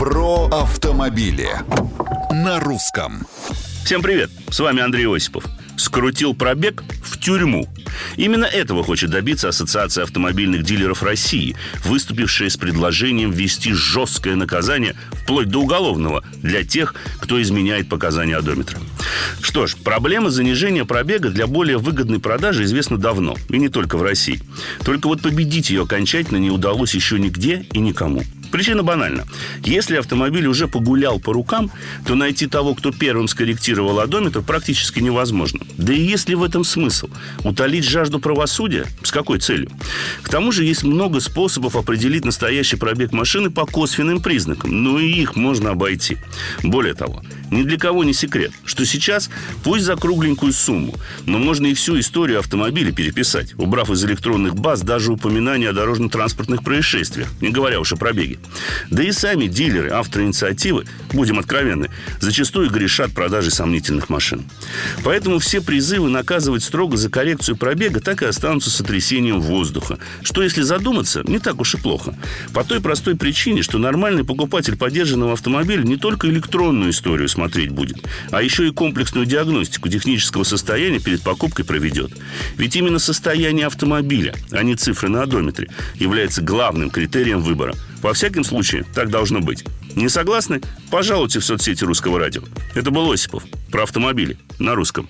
Про автомобили на русском. Всем привет, с вами Андрей Осипов. Скрутил пробег в тюрьму. Именно этого хочет добиться Ассоциация автомобильных дилеров России, выступившая с предложением ввести жесткое наказание, вплоть до уголовного, для тех, кто изменяет показания одометра. Что ж, проблема занижения пробега для более выгодной продажи известна давно, и не только в России. Только вот победить ее окончательно не удалось еще нигде и никому. Причина банальна. Если автомобиль уже погулял по рукам, то найти того, кто первым скорректировал одометр, практически невозможно. Да и есть ли в этом смысл? Утолить жажду правосудия? С какой целью? К тому же есть много способов определить настоящий пробег машины по косвенным признакам, но и их можно обойти. Более того, ни для кого не секрет, что сейчас, пусть за кругленькую сумму, но можно и всю историю автомобиля переписать, убрав из электронных баз даже упоминания о дорожно-транспортных происшествиях, не говоря уж о пробеге. Да и сами дилеры, авторы инициативы, будем откровенны, зачастую грешат продажей сомнительных машин. Поэтому все призывы наказывать строго за коррекцию пробега так и останутся сотрясением воздуха, что, если задуматься, не так уж и плохо. По той простой причине, что нормальный покупатель поддержанного автомобиля не только электронную историю смотреть будет, а еще и комплексную диагностику технического состояния перед покупкой проведет. Ведь именно состояние автомобиля, а не цифры на одометре, является главным критерием выбора. Во всяком случае, так должно быть. Не согласны? Пожалуйте в соцсети Русского радио. Это был Осипов. Про автомобили. На русском.